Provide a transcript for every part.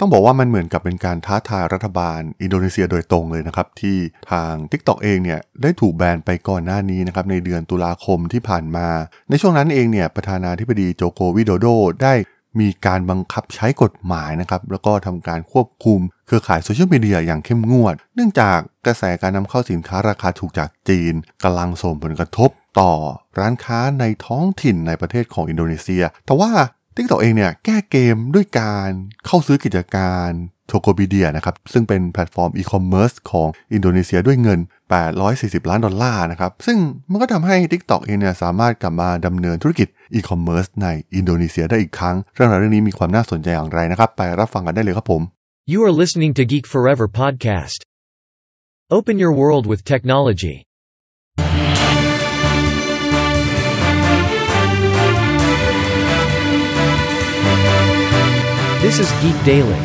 ต้องบอกว่ามันเหมือนกับเป็นการท้าทายรัฐบาลอินโดนีเซียโดยตรงเลยนะครับ ที่ทาง TikTok เองเนี่ยได้ถูกแบนไปก่อนหน้านี้นะครับในเดือนตุลาคมที่ผ่านมา ในช่วงนั้นเองเนี่ยประธานาธิบดีโจโกวิโดโดได้มีการบังคับใช้กฎหมายนะครับ แล้วก็ทำการควบคุมเครือข่ายโซเชียลมีเดียอย่างเข้มงวด เนื่องจากกระแสการนำเข้าสินค้าราคาถูกจากจีนกำลังส่งผลกระทบต่อร้านค้าในท้องถิ่นในประเทศของอินโดนีเซีย แต่ว่า TikTok เองเนี่ยแก้เกมด้วยการเข้าซื้อกิจการ Tokopedia นะครับซึ่งเป็นแพลตฟอร์มอีคอมเมิร์ซของอินโดนีเซียด้วยเงิน 840 ล้านดอลลาร์นะครับซึ่งมันก็ทำให้ TikTok เองเนี่ยสามารถกลับมาดำเนินธุรกิจอีคอมเมิร์ซในอินโดนีเซียได้อีกครั้ง เรื่องราวเรื่องนี้มีความน่าสนใจอย่างไรนะครับ ไปรับฟังกันได้เลยครับผม You are listening to Geek Forever podcast. Open your world with technology. This is Geek Daily.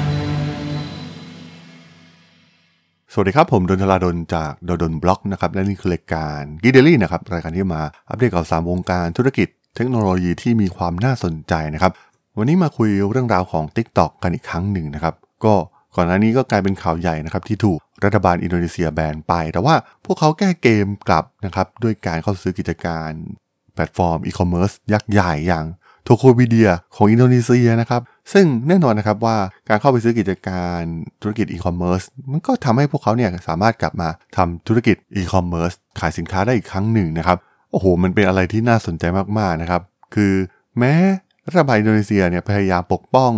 สวัสดีครับ ผมด.ดล จาก ด.ดล็อกนะครับ และนี่คือรายการ Geek Daily นะครับ รายการที่มาอัปเดตข่าวสารวงการธุรกิจเทคโนโลยีที่มีความน่าสนใจนะครับ วันนี้มาคุยเรื่องราวของ TikTok กันอีกครั้งหนึ่งนะครับ ก็ก่อนหน้านี้ก็กลายเป็นข่าวใหญ่นะครับที่ถูกรัฐบาลอินโดนีเซียแบนไป แต่ว่าพวกเขาแก้เกมกลับนะครับด้วยการเข้าซื้อกิจการแพลตฟอร์มอีคอมเมิร์ซยักษ์ใหญ่อย่าง Tokopedia ของอินโดนีเซียนะครับซึ่งแน่นอนนะครับว่าการเข้าไปซื้อกิจการธุรกิจอีคอมเมิร์ซมันก็ทำให้พวกเขาเนี่ยสามารถกลับมาทำธุรกิจอีคอมเมิร์ซขายสินค้าได้อีกครั้งหนึ่งนะครับโอ้โห มันเป็นอะไรที่น่าสนใจมากๆนะครับ คือแม้รัฐบาลอินโดนีเซียเนี่ยพยายามปกป้อง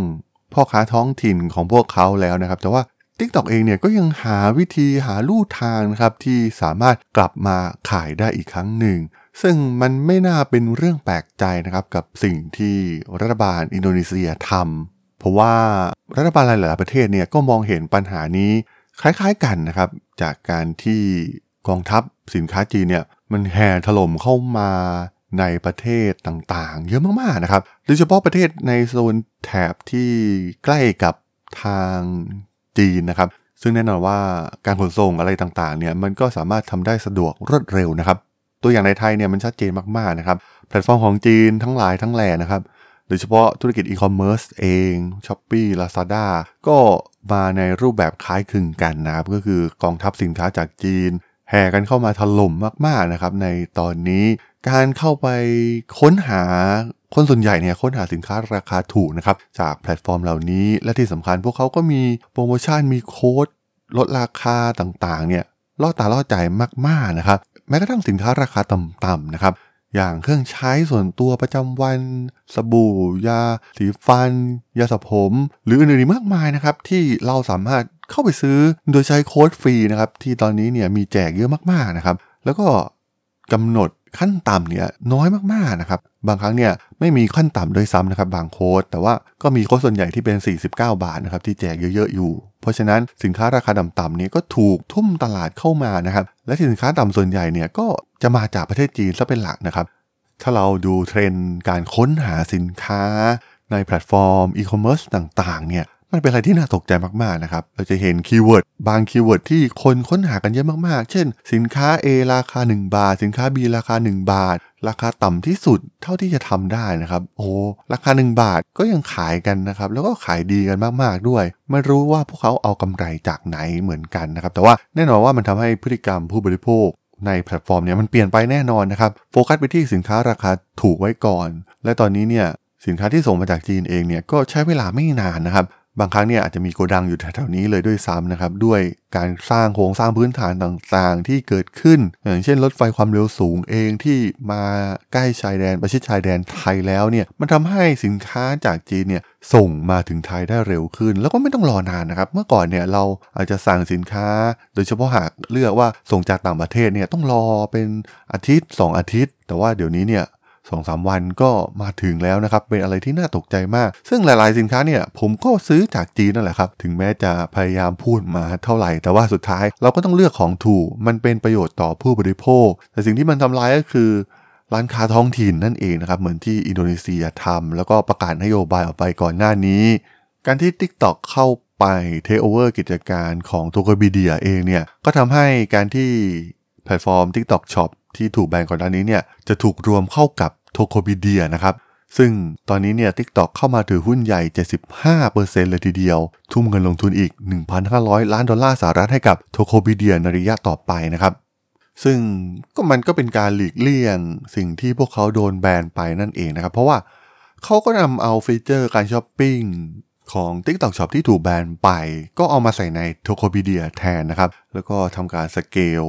พ่อค้าท้องถิ่นของพวกเขาแล้วนะครับ แต่ว่า TikTok เองเนี่ยก็ยังหาวิธีหาลู่ทางนะครับที่สามารถกลับมาขายได้อีกครั้งหนึ่ง ซึ่งมันไม่น่าเป็นเรื่องแปลกใจนะครับกับสิ่งที่รัฐบาลอินโดนีเซียทำเพราะว่ารัฐบาลหลายๆประเทศเนี่ยก็มองเห็นปัญหานี้คล้ายๆกันนะครับ จากการที่กองทัพสินค้าจีนเนี่ยมันแห่ถล่มเข้ามาในประเทศต่างๆ เยอะมากๆนะครับโดยเฉพาะประเทศในโซนแถบที่ใกล้กับทางจีนนะครับ ซึ่งแน่นอนว่าการขนส่งอะไรต่างๆเนี่ยมันก็สามารถทำได้สะดวกรวดเร็วนะครับ ตัวอย่างในไทยเนี่ยมันชัดเจนมากๆนะครับแพลตฟอร์มของจีนทั้งหลายทั้งแหล่นะครับโดยเฉพาะธุรกิจอีคอมเมิร์ซเอง Shopee Lazada ก็มาในรูปแบบคล้ายคลึงกันนะครับ ก็คือกองทัพสินค้าจากจีน แห่กันเข้ามาถล่มมากๆนะครับในตอนนี้การเข้าไปค้นหาคนส่วนใหญ่เนี่ยค้นหาสินค้าราคาถูกนะครับจากแพลตฟอร์มเหล่านี้ และที่สำคัญพวกเขาก็มีโปรโมชั่นมีโค้ดลดราคาต่างๆเนี่ยล่อตาล่อใจมากๆนะครับ แม้กระทั่งสินค้าราคาต่ำๆนะครับ อย่างเครื่องใช้ส่วนตัวประจำวัน สบู่ ยาสีฟัน ยาสระผม หรืออื่นๆมากมายนะครับ ที่เราสามารถเข้าไปซื้อโดยใช้โค้ดฟรีนะครับ ที่ตอนนี้เนี่ยมีแจกเยอะมากๆนะครับ แล้วก็กำหนด ขั้นต่ำเนี่ยน้อยมากๆนะครับ บางครั้งเนี่ยไม่มีขั้นต่ำโดยซ้ำนะครับบางโค้ด แต่ว่าก็มีโค้ดส่วนใหญ่ที่เป็น 49 บาทนะครับที่แจกเยอะๆอยู่ เพราะฉะนั้นสินค้าราคาต่ำๆนี้ก็ถูกทุ่มตลาดเข้ามานะครับ และสินค้าต่ำส่วนใหญ่เนี่ยก็จะมาจากประเทศจีนซะเป็นหลักนะครับ ถ้าเราดูเทรนด์การค้นหาสินค้าในแพลตฟอร์มอีคอมเมิร์ซต่างๆเนี่ย มันเป็นอะไรที่น่าตกใจมากๆนะครับ เราจะเห็น keyword บาง keyword ที่คนค้นหากันเยอะมากๆ เช่น สินค้า A ราคา 1 บาท สินค้า B ราคา 1 บาท ราคาต่ำที่สุดเท่าที่จะทำได้นะครับ โอ้ราคา 1 บาทก็ยังขายกันนะครับ แล้วก็ขายดีกันมากๆด้วย ไม่รู้ว่าพวกเขาเอากำไรจากไหนเหมือนกันนะครับ แต่ว่าแน่นอนว่ามันทำให้พฤติกรรมผู้บริโภคในแพลตฟอร์มเนี่ยมันเปลี่ยนไปแน่นอนนะครับ โฟกัสไปที่สินค้าราคาถูกไว้ก่อน และตอนนี้เนี่ยสินค้าที่ส่งมาจากจีนเองเนี่ยก็ใช้เวลาไม่นานนะครับ บางครั้งเนี่ยอาจจะมีโกดังอยู่แถวๆนี้เลยด้วยซ้ำนะครับ ด้วยการสร้างโครงสร้างพื้นฐานต่างๆ ที่เกิดขึ้น อย่างเช่นรถไฟความเร็วสูงเองที่มาใกล้ชายแดนประชิดชายแดนไทยแล้วเนี่ยมันทำให้สินค้าจากจีนเนี่ยส่งมาถึงไทยได้เร็วขึ้น แล้วก็ไม่ต้องรอนานนะครับ เมื่อก่อนเนี่ยเราอาจจะสั่งสินค้า โดยเฉพาะหากเลือกว่าส่งจากต่างประเทศเนี่ยต้องรอเป็นอาทิตย์ 2 อาทิตย์ แต่ว่าเดี๋ยวนี้เนี่ย สองสามวันก็มาถึงแล้วนะครับ เป็นอะไรที่น่าตกใจมาก ซึ่งหลายๆ สินค้าเนี่ยผมก็ซื้อจากจีนนั่นแหละครับ ถึงแม้จะพยายามพูดมาเท่าไหร่ แต่ว่าสุดท้ายเราก็ต้องเลือกของถูก มันเป็นประโยชน์ต่อผู้บริโภค แต่สิ่งที่มันทำลายก็คือร้านค้าท้องถิ่นนั่นเองนะครับ เหมือนที่อินโดนีเซียทำแล้วก็ประกาศนโยบายออกไปก่อนหน้านี้ การที่ TikTok เข้าไปเทคโอเวอร์กิจการของ Tokopedia เองเนี่ย ก็ทำให้การที่แพลตฟอร์ม TikTok Shop ที่ถูกแบนก่อนหน้านี้เนี่ยจะถูกรวมเข้ากับ Tokopedia นะครับซึ่งตอนนี้เนี่ย TikTok เข้ามาถือหุ้นใหญ่ 75%เลยทีเดียว ทุ่มเงินลงทุนอีก 1,500 ล้านดอลลาร์สหรัฐให้กับ Tokopedia ในระยะต่อไปนะครับ ซึ่งก็มันก็เป็นการหลีกเลี่ยงสิ่งที่พวกเขาโดนแบนไปนั่นเองนะครับ เพราะว่าเขาก็นำเอาฟีเจอร์การช้อปปิ้ง ของ TikTok Shop ที่ถูกแบนไป ก็เอามาใส่ใน Tokopedia แทนนะครับ แล้วก็ทำการสเกล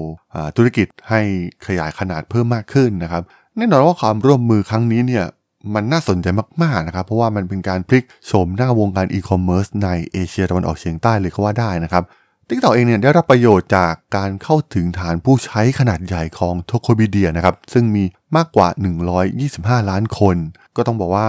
ธุรกิจให้ขยายขนาดเพิ่มมากขึ้นนะครับ แน่นอนว่าความร่วมมือครั้งนี้เนี่ยมันน่าสนใจมากๆนะครับ เพราะว่ามันเป็นการพลิกโฉมหน้าวงการอีคอมเมิร์ซในเอเชียตะวันออกเฉียงใต้เลยก็ว่าได้นะครับ TikTok เองเนี่ยได้รับประโยชน์จากการเข้าถึงฐานผู้ใช้ขนาดใหญ่ของ Tokopedia นะครับ ซึ่งมีมากกว่า 125 ล้านคน ก็ต้องบอกว่า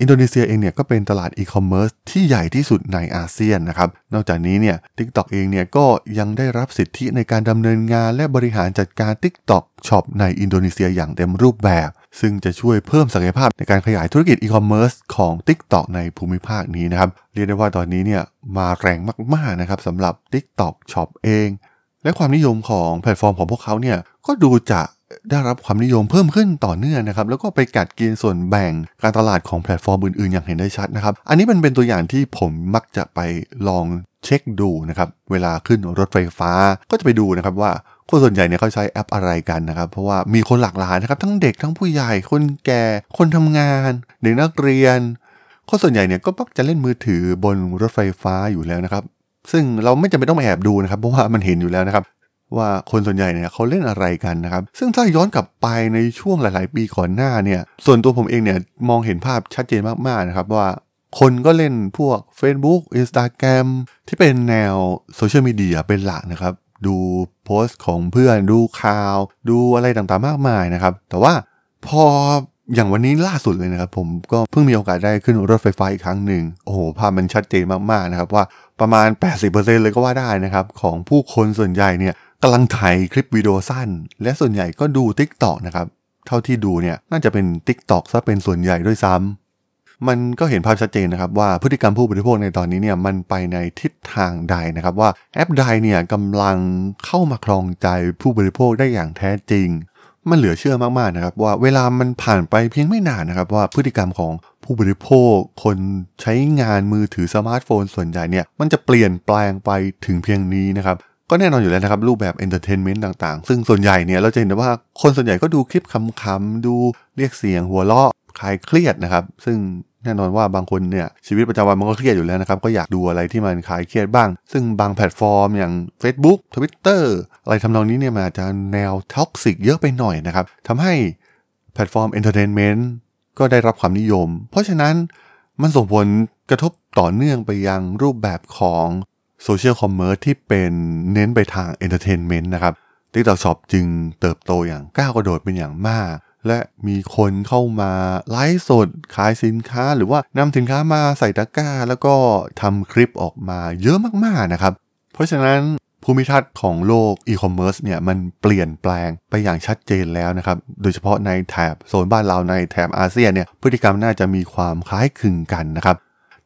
อินโดนีเซียเองเนี่ยก็เป็นตลาดอีคอมเมิร์ซที่ใหญ่ที่สุดในอาเซียนนะครับ นอกจากนี้เนี่ย TikTok เองเนี่ยก็ยังได้รับสิทธิในการดำเนินงานและบริหารจัดการ TikTok Shop ในอินโดนีเซียอย่างเต็มรูปแบบ ซึ่งจะช่วยเพิ่มศักยภาพในการขยายธุรกิจอีคอมเมิร์ซของ TikTok ในภูมิภาคนี้นะครับ เรียกได้ว่าตอนนี้เนี่ยมาแรงมากๆนะครับสำหรับ TikTok Shop เอง และความนิยมของแพลตฟอร์มของพวกเขาเนี่ยก็ดูจะ ได้รับความนิยมเพิ่มขึ้นต่อเนื่องนะครับแล้วก็ไปกัดกินส่วนแบ่งการตลาดของแพลตฟอร์มอื่นๆ อย่างเห็นได้ชัดนะครับอันนี้มันเป็นตัวอย่างที่ผมมักจะไปลองเช็คดูนะครับเวลาขึ้นรถไฟฟ้าก็จะไปดูนะครับว่าคนส่วนใหญ่เนี่ยเขาใช้แอปอะไรกันนะครับ เพราะว่ามีคนหลากหลายนะครับ ทั้งเด็กทั้งผู้ใหญ่คนแก่คนทำงานเด็กนักเรียนคนส่วนใหญ่เนี่ยก็มักจะเล่นมือถือบนรถไฟฟ้าอยู่แล้วนะครับ ซึ่งเราไม่จำเป็นต้องมาแอบดูนะครับ เพราะว่ามันเห็นอยู่แล้วนะครับ ว่าคนส่วนใหญ่เนี่ยเขาเล่นอะไรกันนะครับ ซึ่งถ้าย้อนกลับไปในช่วงหลาย ๆ ปีก่อนหน้าเนี่ย ส่วนตัวผมเองเนี่ยมองเห็นภาพชัดเจนมาก ๆ นะครับว่าคนก็เล่นพวก Facebook Instagram ที่เป็นแนวโซเชียลมีเดียเป็นหลักนะครับ ดูโพสต์ของเพื่อนดูข่าว ดูอะไรต่างๆมากมายนะครับ แต่ว่าพออย่างวันนี้ล่าสุดเลยนะครับ ผมก็เพิ่งมีโอกาสได้ขึ้นรถไฟฟ้าอีกครั้งหนึ่งโอ้โหภาพมันชัดเจนมากๆนะครับว่าประมาณ 80%เลยก็ว่าได้นะครับ ของผู้คนส่วนใหญ่เนี่ย กำลังถ่ายคลิปวิดีโอสั้น และส่วนใหญ่ก็ดู Tik t o อกนะครับ เท่าที่ดูเนี่ยน่าจะเป็น Tik t o อกซะเป็นส่วนใหญ่ด้วยซ้ำมันก็เห็นภาพชัดเจนนะครับว่าพฤติกรรมผู้บริโภคในตอนนี้เนี่ยมันไปในทิศทางใดนะครับว่าแอปใดเนี่ยกำลังเข้ามาครองใจผู้บริโภคได้อย่างแท้จริง มันเหลือเชื่อมากๆนะครับว่าเวลามันผ่านไปเพียงไม่นานนะครับว่าพฤติกรรมของผู้บริโภค คนใช้งานมือถือสมาร์ทโฟนส่วนใหญ่เนี่ยมันจะเปลี่ยนแปลงไปถึงเพียงนี้นะครับ ก็แน่นอนอยู่แล้วนะครับ รูปแบบ entertainment ต่างๆ ซึ่งส่วนใหญ่เนี่ยเราจะเห็นได้ว่าคนส่วนใหญ่ก็ดูคลิปขำๆดูเรียกเสียงหัวเราะคลายเครียดนะครับ ซึ่งแน่นอนว่าบางคนเนี่ยชีวิตประจำวันมันก็เครียดอยู่แล้วนะครับ ก็อยากดูอะไรที่มันคลายเครียดบ้าง ซึ่งบางแพลตฟอร์มอย่าง Facebook Twitter อะไรทำนองนี้เนี่ยมันอาจจะแนว toxic เยอะไปหน่อยนะครับทำให้แพลตฟอร์ม entertainment ก็ได้รับความนิยม เพราะฉะนั้นมันส่งผลกระทบต่อเนื่องไปยังรูปแบบของ social commerce ที่เป็นเน้นไปทาง entertainment นะครับ TikTok Shop จึงเติบโตอย่างก้าวกระโดดเป็นอย่างมาก และมีคนเข้ามาไลฟ์สดขายสินค้า หรือว่านำสินค้ามาใส่ตะกร้า แล้วก็ทำคลิปออกมาเยอะมากๆนะครับ เพราะฉะนั้นภูมิทัศน์ของโลกอีคอมเมิร์ซเนี่ยมันเปลี่ยนแปลงไปอย่างชัดเจนแล้วนะครับ โดยเฉพาะในแถบโซนบ้านเราในแถบอาเซียนเนี่ยพฤติกรรมน่าจะมีความคล้ายคลึงกันนะครับ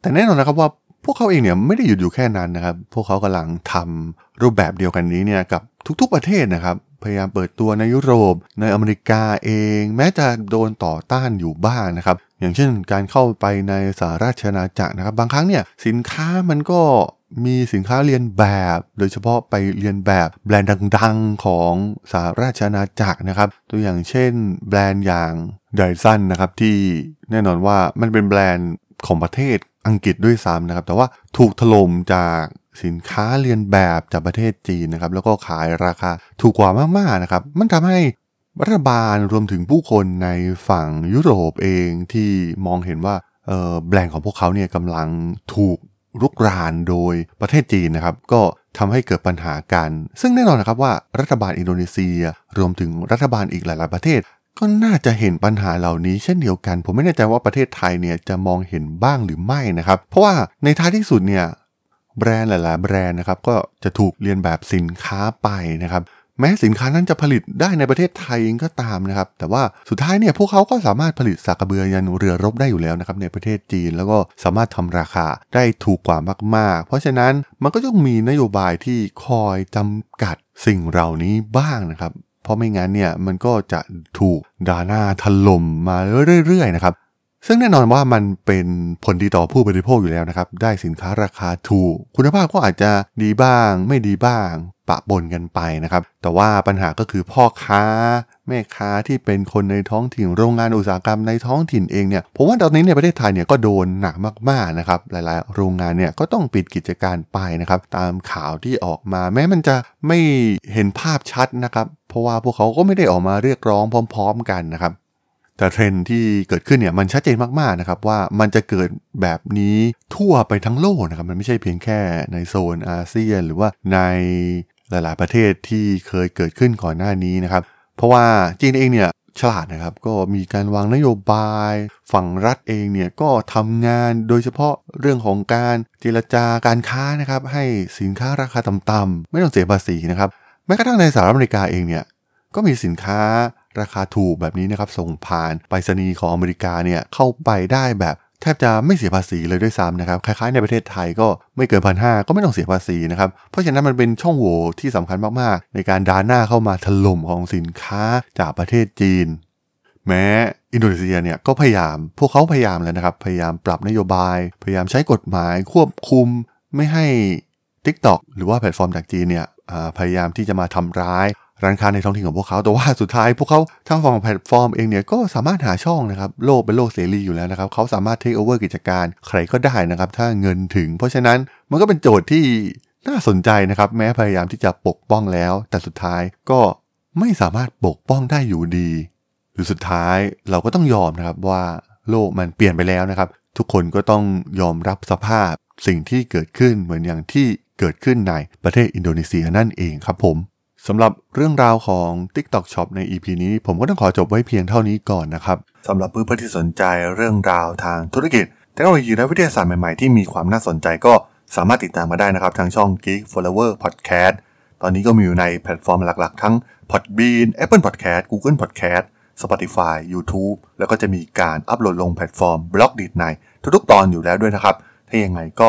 แต่แน่นอนนะครับว่า พวกเขาเองเนี่ยไม่ได้หยุดอยู่แค่นั้นนะครับ พวกเขากำลังทำรูปแบบเดียวกันนี้เนี่ยกับทุกๆประเทศนะครับ พยายามเปิดตัวในยุโรป ในอเมริกาเอง แม้จะโดนต่อต้านอยู่บ้างนะครับ อย่างเช่นการเข้าไปในสหราชอาณาจักรนะครับ บางครั้งเนี่ยสินค้ามันก็มีสินค้าเรียนแบบ โดยเฉพาะไปเรียนแบบแบรนด์ดังๆของสหราชอาณาจักรนะครับ ตัวอย่างเช่น แบรนด์อย่างไดซันนะครับที่แน่นอนว่ามันเป็นแบรนด์ ของประเทศอังกฤษด้วยซ้ำนะครับ แต่ว่าถูกถล่มจากสินค้าเรียนแบบจากประเทศจีนนะครับ แล้วก็ขายราคาถูกกว่ามากๆนะครับ มันทำให้รัฐบาลรวมถึงผู้คนในฝั่งยุโรปเองที่มองเห็นว่าแบรนด์ของพวกเขาเนี่ยกำลังถูกรุกรานโดยประเทศจีนนะครับ ก็ทำให้เกิดปัญหากัน ซึ่งแน่นอนนะครับว่ารัฐบาลอินโดนีเซีย รวมถึงรัฐบาลอีกหลาย ๆ ประเทศ ก็น่าจะเห็นปัญหาเหล่านี้เช่นเดียวกัน ผมไม่แน่ใจว่าประเทศไทยเนี่ยจะมองเห็นบ้างหรือไม่นะครับ เพราะว่าในท้ายที่สุดเนี่ยแบรนด์หลาย ๆ แบรนด์นะครับก็จะถูกเรียนแบบสินค้าไปนะครับ แม้สินค้านั้นจะผลิตได้ในประเทศไทยเองก็ตามนะครับ แต่ว่าสุดท้ายเนี่ยพวกเขาก็สามารถผลิตสากระเบือยันเรือรบได้อยู่แล้วนะครับในประเทศจีนแล้วก็สามารถทำราคาได้ถูกกว่ามาก ๆ เพราะฉะนั้นมันก็ต้องมีนโยบายที่คอยจำกัดสิ่งเหล่านี้บ้างนะครับ เพราะไม่งั้นเนี่ยมันก็จะถูกดาหน้าถล่มมาเรื่อยๆนะครับ ซึ่งแน่นอนว่ามันเป็นผลดีต่อผู้บริโภคอยู่แล้วนะครับ ได้สินค้าราคาถูก คุณภาพก็อาจจะดีบ้าง ไม่ดีบ้าง ปะปนกันไปนะครับ แต่ว่าปัญหาก็คือพ่อค้า แม่ค้าที่เป็นคนในท้องถิ่นโรงงานอุตสาหกรรมในท้องถิ่นเองเนี่ยผมว่าตอนนี้ในประเทศไทยเนี่ยก็โดนหนักมากๆนะครับหลายๆ โรงงานเนี่ยก็ต้องปิดกิจการไปนะครับตามข่าวที่ออกมา แม้มันจะไม่เห็นภาพชัดนะครับ เพราะว่าพวกเขาก็ไม่ได้ออกมาเรียกร้องพร้อม ๆ กันนะครับ แต่เทรนด์ที่เกิดขึ้นเนี่ยมันชัดเจนมากๆนะครับว่ามันจะเกิดแบบนี้ทั่วไปทั้งโลกนะครับมันไม่ใช่เพียงแค่ในโซนอาเซียน หรือว่าในหลาย ๆ ประเทศที่เคยเกิดขึ้นก่อนหน้านี้นะครับ เพราะว่าจีนเองเนี่ยฉลาดนะครับก็มีการวางนโยบาย ฝั่งรัฐเองเนี่ยก็ทำงานโดยเฉพาะเรื่องของการเจรจาการค้านะครับให้สินค้าราคาต่ำๆไม่ต้องเสียภาษีนะครับแม้กระทั่งในสหรัฐอเมริกาเองเนี่ยก็มีสินค้า ราคาถูกแบบนี้นะครับส่งผ่านไปรษณีย์ของอเมริกาเนี่ยเข้าไปได้แบบแทบจะไม่เสียภาษีเลยด้วยซ้ำนะครับ คล้ายๆในประเทศไทยก็ไม่เกินพันห้าก็ไม่ต้องเสียภาษีนะครับ เพราะฉะนั้นมันเป็นช่องโหว่ที่สำคัญมากๆ ในการดาหน้าเข้ามาถล่มของสินค้าจากประเทศจีน แม้อินโดนีเซียเนี่ยก็พยายาม พวกเขาพยายามแล้วนะครับ พยายามปรับนโยบาย พยายามใช้กฎหมายควบคุมไม่ให้ TikTok หรือว่าแพลตฟอร์มจากจีนเนี่ยพยายามที่จะมาทำร้าย ร้านค้าในท้องถิ่นของพวกเขา แต่ว่าสุดท้ายพวกเขาทางฝั่งแพลตฟอร์มเองเนี่ยก็สามารถหาช่องนะครับ โลกเป็นโลกเสรีอยู่แล้วนะครับ เขาสามารถเทคโอเวอร์กิจการใครก็ได้นะครับ ถ้าเงินถึง เพราะฉะนั้นมันก็เป็นโจทย์ที่น่าสนใจนะครับ แม้พยายามที่จะปกป้องแล้ว แต่สุดท้ายก็ไม่สามารถปกป้องได้อยู่ดี หรือสุดท้ายเราก็ต้องยอมนะครับว่าโลกมันเปลี่ยนไปแล้วนะครับ ทุกคนก็ต้องยอมรับสภาพสิ่งที่เกิดขึ้นเหมือนอย่างที่เกิดขึ้นในประเทศอินโดนีเซียนั่นเองครับผม สำหรับเรื่องราวของ TikTok Shop ใน EP นี้ ผมก็ต้องขอจบไว้เพียงเท่านี้ก่อนนะครับสำหรับเพื่อนๆที่สนใจเรื่องราวทางธุรกิจเทคโนโลยีและวิทยาศาสตร์ใหม่ๆที่มีความน่าสนใจก็สามารถติดตามมาได้นะครับ ทางช่อง Geek Forever Podcast ตอนนี้ก็มีอยู่ในแพลตฟอร์มหลักๆ ทั้ง Podbean Apple Podcast Google Podcast Spotify YouTube แล้วก็จะมีการอัปโหลดลงแพลตฟอร์ม Blockdit ในทุกๆ ตอนอยู่แล้วด้วยนะครับ ถ้ายังไงก็